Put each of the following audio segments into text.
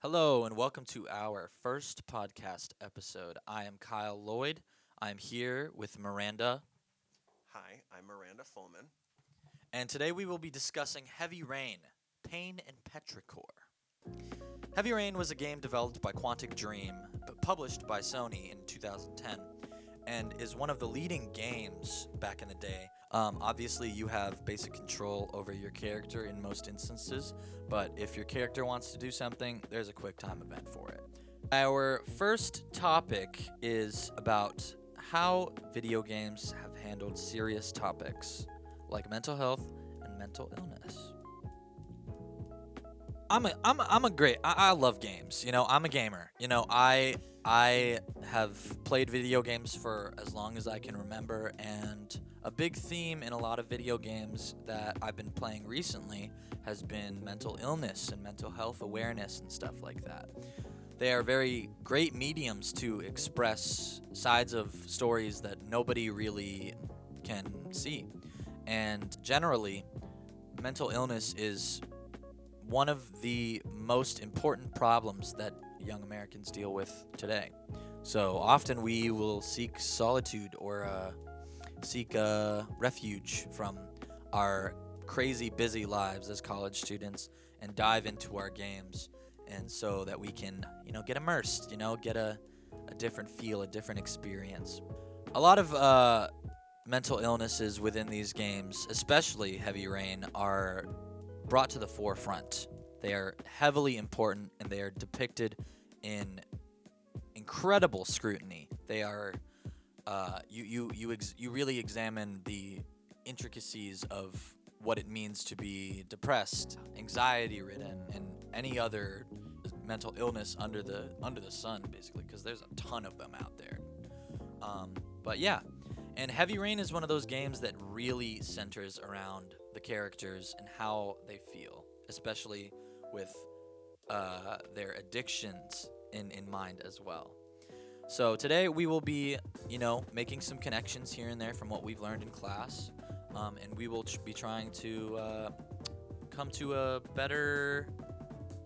Hello, and welcome to our first podcast episode. I am Kyle Lloyd. I'm here with Miranda, Hi, I'm Miranda Fullman. and today we will be discussing Heavy Rain Pain and Petrichor. Heavy Rain was a game developed by Quantic Dream, but published by Sony in 2010, and is one of the leading games back in the day. Um, obviously, you have basic control over your character in most instances, but if your character wants to do something, there's a quick time event for it. Our first topic is about how video games have handled serious topics like mental health and mental illness. I'm a I'm a, I'm a great I, I love games. You know, I'm a gamer. You know, I I have played video games for as long as I can remember and a big theme in a lot of video games that I've been playing recently has been mental illness and mental health awareness and stuff like that. They are very great mediums to express sides of stories that nobody really can see. And generally, mental illness is one of the most important problems that young Americans deal with today. So often we will seek solitude or uh, seek uh, refuge from our crazy busy lives as college students and dive into our games. And so that we can you know get immersed you know get a, a different feel a different experience. A lot of uh, mental illnesses within these games especially heavy rain are brought to the forefront they are heavily important and they are depicted in incredible scrutiny they are uh, you you you ex- you really examine the intricacies of what it means to be depressed, anxiety ridden, and any other mental illness under the under the sun, basically, because there's a ton of them out there. Um, but yeah, and Heavy Rain is one of those games that really centers around the characters and how they feel, especially with uh, their addictions in in mind as well. So today we will be, you know, making some connections here and there from what we've learned in class, um, and we will be trying to uh, come to a better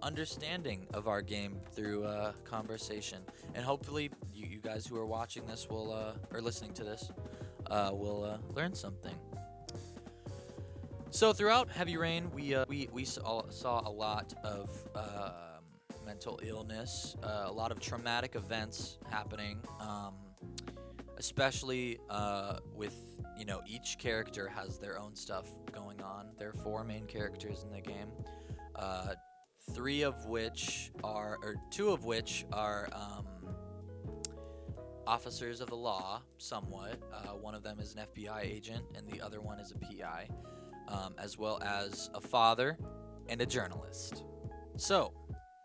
understanding of our game through uh, conversation, and hopefully you, you guys who are watching this will uh, or listening to this uh, will uh, learn something. So throughout Heavy Rain, we uh, we we saw, saw a lot of um, mental illness, uh, a lot of traumatic events happening, um, especially uh, with you know each character has their own stuff going on. There are four main characters in the game, uh, three of which are or two of which are. Um, Officers of the law, somewhat. Uh, one of them is an FBI agent, and the other one is a PI, um, as well as a father and a journalist. So,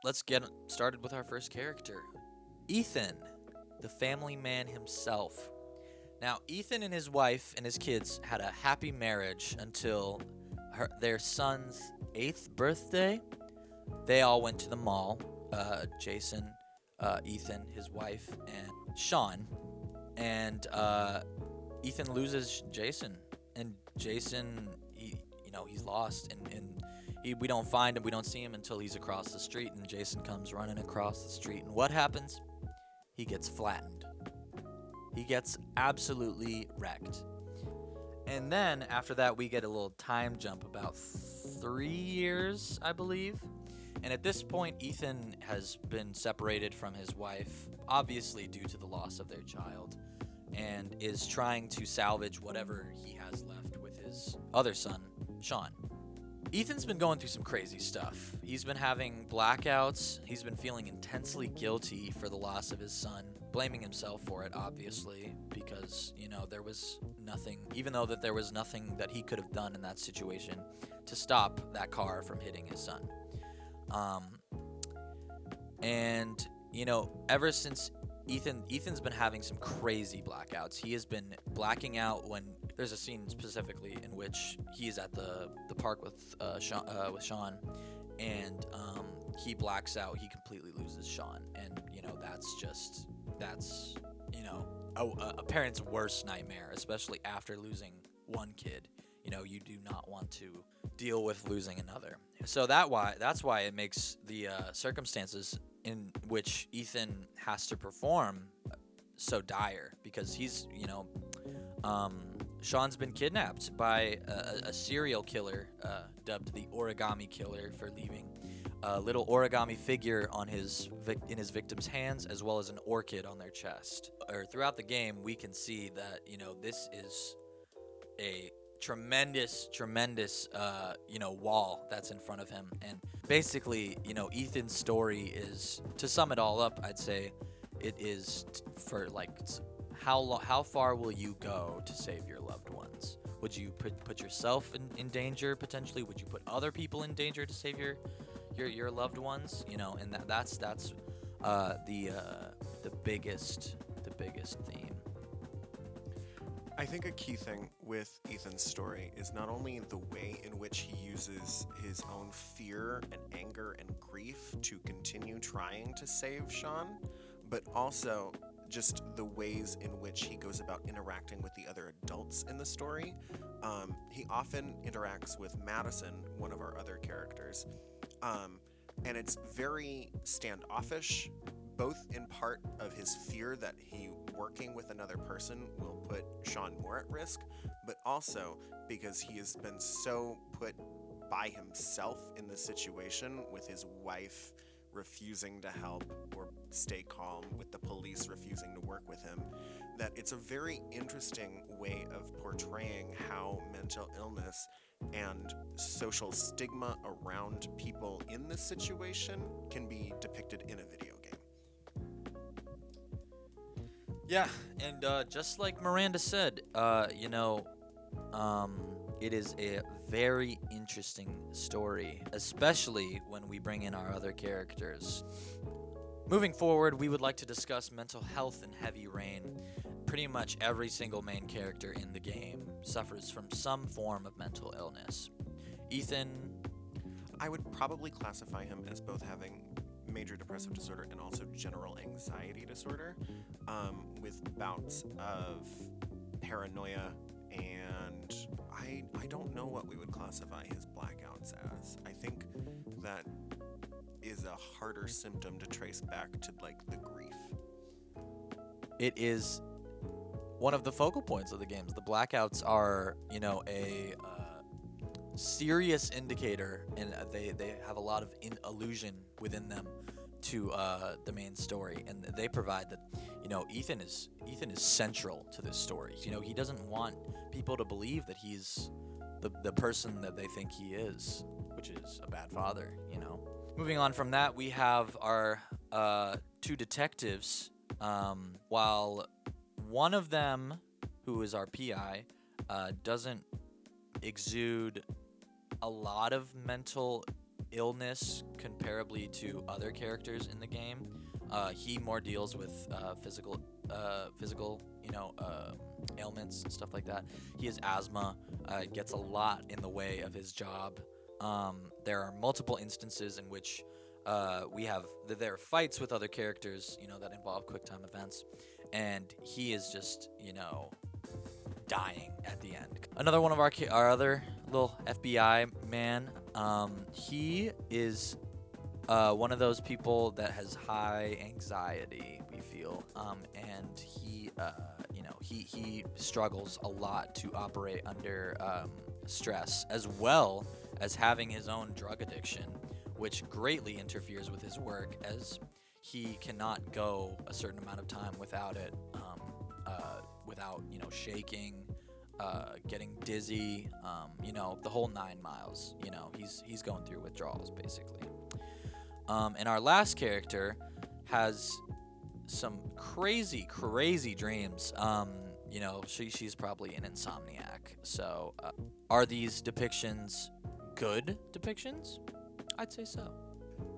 let's get started with our first character Ethan, the family man himself. Now, Ethan and his wife and his kids had a happy marriage until her, their son's eighth birthday. They all went to the mall. Uh, Jason, uh, Ethan, his wife, and Sean. And uh, Ethan loses Jason, and Jason, know, he's lost, and, and he, we don't find him, we don't see him until he's across the street, and Jason comes running across the street, and what happens? He gets flattened. He gets absolutely wrecked. And then after that, we get a little time jump about three years, I believe. And at this point, Ethan has been separated from his wife, obviously due to the loss of their child, and is trying to salvage whatever he has left with his other son, Sean. Ethan's been going through some crazy stuff. He's been having blackouts. He's been feeling intensely guilty for the loss of his son, blaming himself for it, obviously, because, you know, there was nothing, even though that there was nothing that he could have done in that situation to stop that car from hitting his son. Um, and, you know, ever since Ethan Ethan's been having some crazy blackouts. He has been blacking out when there's a scene specifically in which he's at the the park with uh, Sean, uh, with Sean, and um, he blacks out. He completely loses Sean, and you know that's just that's you know a, a parent's worst nightmare, especially after losing one kid. you know you do not want to deal with losing another. So that why that's why it makes the uh, circumstances in which Ethan has to perform so dire because he's you know um, Sean's been kidnapped by a, a serial killer uh, dubbed the Origami Killer for leaving a little origami figure on his vic- in his victim's hands as well as an orchid on their chest. Or throughout the game, we can see that you know this is a tremendous, tremendous uh, you know wall that's in front of him, and basically you know Ethan's story is to sum it all up, I'd say it is t- for like how lo- how far will you go to save your loved ones? Would you put put yourself in, in danger potentially? Would you put other people in danger to save your your your loved ones? You know, and that, that's that's uh, the uh, the biggest the biggest theme. I think a key thing with Ethan's story is not only the way in which he uses his own fear and anger and grief to continue trying to save Sean, but also just the ways in which he goes about interacting with the other adults in the story. Um, he often interacts with Madison, one of our other characters, um, and it's very standoffish, both in part of his fear that he working with another person will put Sean more at risk, but also because he has been so put by himself in the situation with his wife refusing to help or stay calm, with the police refusing to work with him, that it's a very interesting way of portraying how mental illness and social stigma around people in this situation can be depicted in a video Yeah, and uh, just like Miranda said, uh, you know, um, it is a very interesting story, especially when we bring in our other characters. Moving forward, we would like to discuss mental health in Heavy Rain. Pretty much every single main character in the game suffers from some form of mental illness. Ethan, I would probably classify him as both having major depressive disorder and also general anxiety disorder, um, with bouts of paranoia, and I I don't know what we would classify his blackouts as. I think that is a harder symptom to trace back to like the grief. it is one of the focal points of the games. The blackouts are, you know, a uh, serious indicator, and they they have a lot of in- illusion within them to uh, the main story, and they provide that, you know, Ethan is Ethan is central to this story. You know, he doesn't want people to believe that he's the the person that they think he is, which is a bad father. You know. Moving on from that, we have our uh, two detectives. Um, while one of them, who is our PI, uh, doesn't exude a lot of mental illness comparably to other characters in the game. Uh, he more deals with uh, physical, uh, physical, you know, uh, ailments and stuff like that. He has asthma. Uh, gets a lot in the way of his job. Um, there are multiple instances in which uh, we have th- there are fights with other characters, you know, that involve QuickTime events, and he is just, you know, dying at the end. Another one of our our other little FBI man, um, he is uh, one of those people that has high anxiety. We feel, um, and he, uh, you know, he he struggles a lot to operate under um, stress, as well as having his own drug addiction, which greatly interferes with his work, as he cannot go a certain amount of time without it, um, uh, without you know shaking, uh, getting dizzy, um, you know the whole nine miles. You know he's he's going through withdrawals basically. Um, and our last character has some crazy, crazy dreams. Um, you know, she, she's probably an insomniac. So, uh, are these depictions good depictions? I'd say so.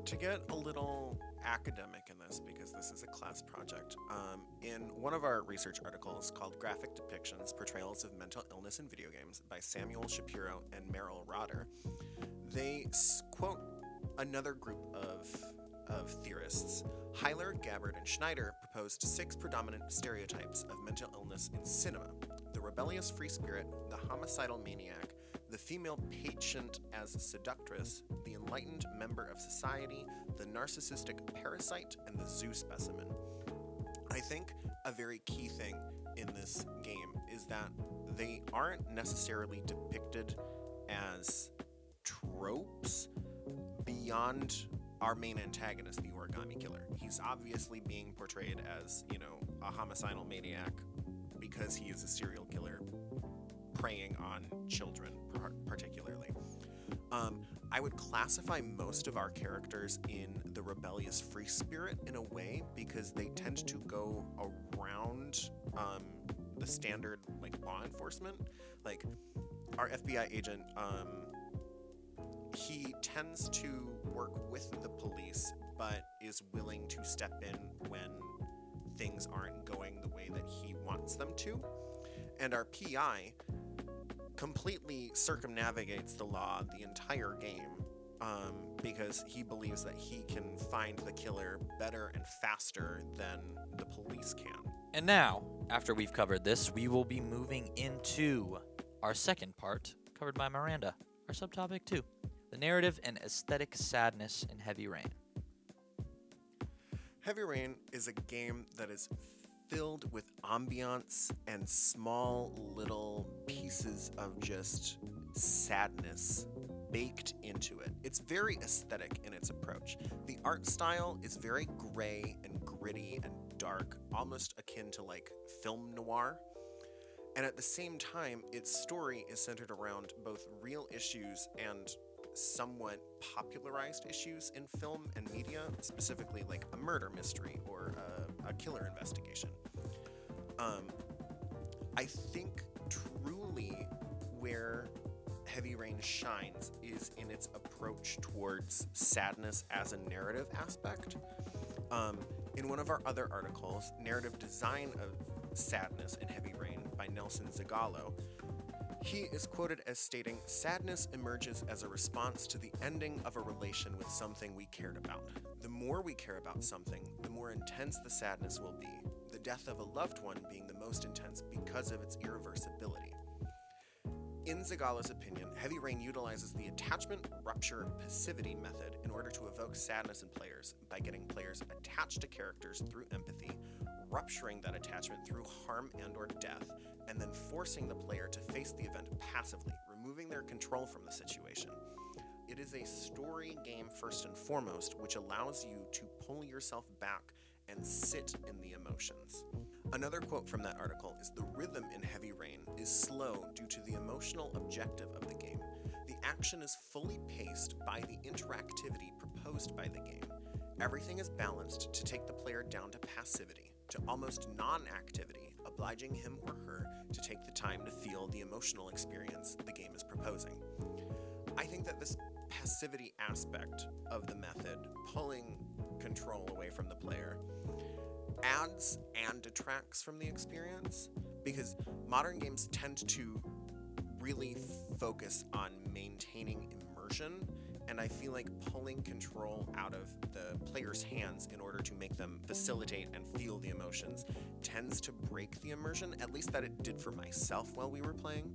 to get a little academic in this because this is a class project. Um, in one of our research articles called graphic depictions portrayals of mental illness in video games by samuel shapiro and Merrill Rotter they quote another group of, of theorists. Hyler gabbard and schneider proposed six predominant stereotypes of mental illness in cinema. The rebellious free spirit the homicidal maniac the female patient as seductress, enlightened member of society, the narcissistic parasite, and the zoo specimen. I think a very key thing in this game is that they aren't necessarily depicted as tropes beyond our main antagonist, the origami killer. He's obviously being portrayed as, you know, a homicidal maniac because he is a serial killer preying on children, particularly. Um, I would classify most of our characters in the rebellious free spirit in a way because they tend to go around um, the standard like law enforcement. Like our FBI agent, um, he tends to work with the police, but is willing to step in when things aren't going the way that he wants them to. And our PI completely circumnavigates the law the entire game um, because he believes that he can find the killer better and faster than the police can. And now, after we've covered this, we will be moving into our second part, covered by Miranda, our subtopic two the narrative and aesthetic sadness in Heavy Rain. Heavy Rain is a game that is filled with ambiance and small little pieces of just sadness baked into it. It's very aesthetic in its approach. The art style is very gray and gritty and dark, almost akin to like film noir. And at the same time, its story is centered around both real issues and somewhat popularized issues in film and media, specifically like a murder mystery or a, a killer investigation. Um, I think truly where Heavy Rain shines is in its approach towards sadness as a narrative aspect. Um, in one of our other articles, Narrative Design of Sadness in Heavy Rain by Nelson Zagalo, he is quoted as stating Sadness emerges as a response to the ending of a relation with something we cared about. The more we care about something, the more intense the sadness will be, the death of a loved one being the most intense because of its irreversibility. In Zagalo's opinion, Heavy Rain utilizes the attachment rupture passivity method in order to evoke sadness in players by getting players attached to characters through empathy, rupturing that attachment through harm and or death, and then forcing the player to face the event passively, removing their control from the situation. It is a story game first and foremost, which allows you to pull yourself back and sit in the emotions. Another quote from that article is The rhythm in Heavy Rain is slow due to the emotional objective of the game. The action is fully paced by the interactivity proposed by the game. Everything is balanced to take the player down to passivity, to almost non activity, obliging him or her to take the time to feel the emotional experience the game is proposing. I think that this passivity aspect of the method, pulling control away from the player, adds and detracts from the experience because modern games tend to really focus on maintaining immersion and I feel like pulling control out of the player's hands in order to make them facilitate and feel the emotions tends to break the immersion, at least that it did for myself while we were playing.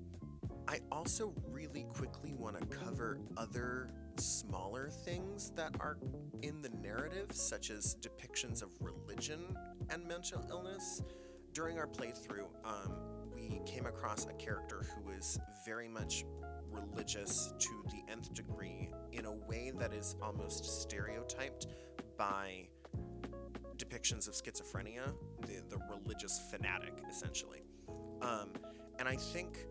I also really quickly want to cover other smaller things that are in the narrative, such as depictions of religion and mental illness. During our playthrough, um, we came across a character who was very much religious to the nth degree in a way that is almost stereotyped by depictions of schizophrenia, the, the religious fanatic, essentially. Um, and I think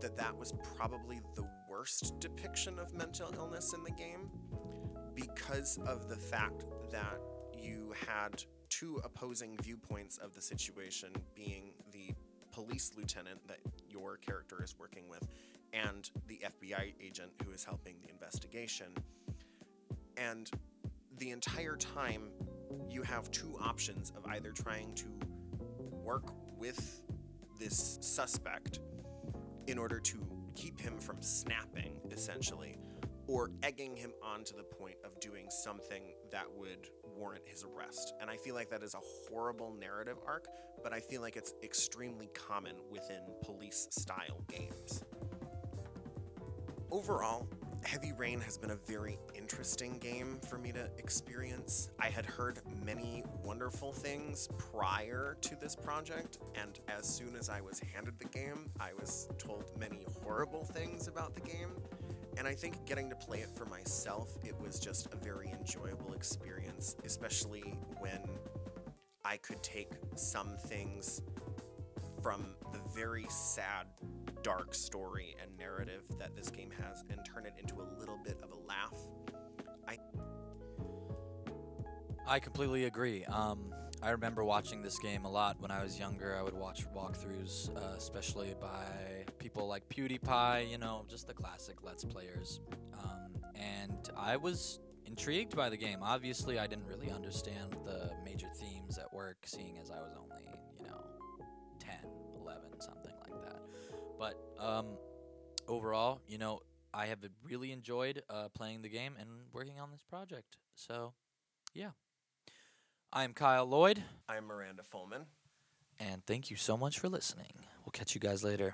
that that was probably the worst depiction of mental illness in the game because of the fact that you had two opposing viewpoints of the situation being the police lieutenant that your character is working with and the FBI agent who is helping the investigation. And the entire time, you have two options of either trying to work with this suspect in order to keep him from snapping, essentially, or egging him on to the point of doing something that would warrant his arrest. And I feel like that is a horrible narrative arc, but I feel like it's extremely common within police style games. Overall, Heavy Rain has been a very interesting game for me to experience. I had heard many wonderful things prior to this project, and as soon as I was handed the game, I was told many horrible things about the game. And I think getting to play it for myself, it was just a very enjoyable experience, especially when I could take some things from the very sad, dark story and narrative that this game has and turn it into a little bit of a laugh. I I completely agree. Um, I remember watching this game a lot when I was younger. I would watch walkthroughs, uh, especially by people like PewDiePie, you know, just the classic Let's Players. Um, and I was intrigued by the game. Obviously, I didn't really understand the major themes at work, seeing as I was only, you know, 10, 11, something like that. But um, overall, you know, I have really enjoyed uh, playing the game and working on this project. So, yeah. I'm Kyle Lloyd, I'm Miranda Fulman. and thank you so much for listening. We'll catch you guys later.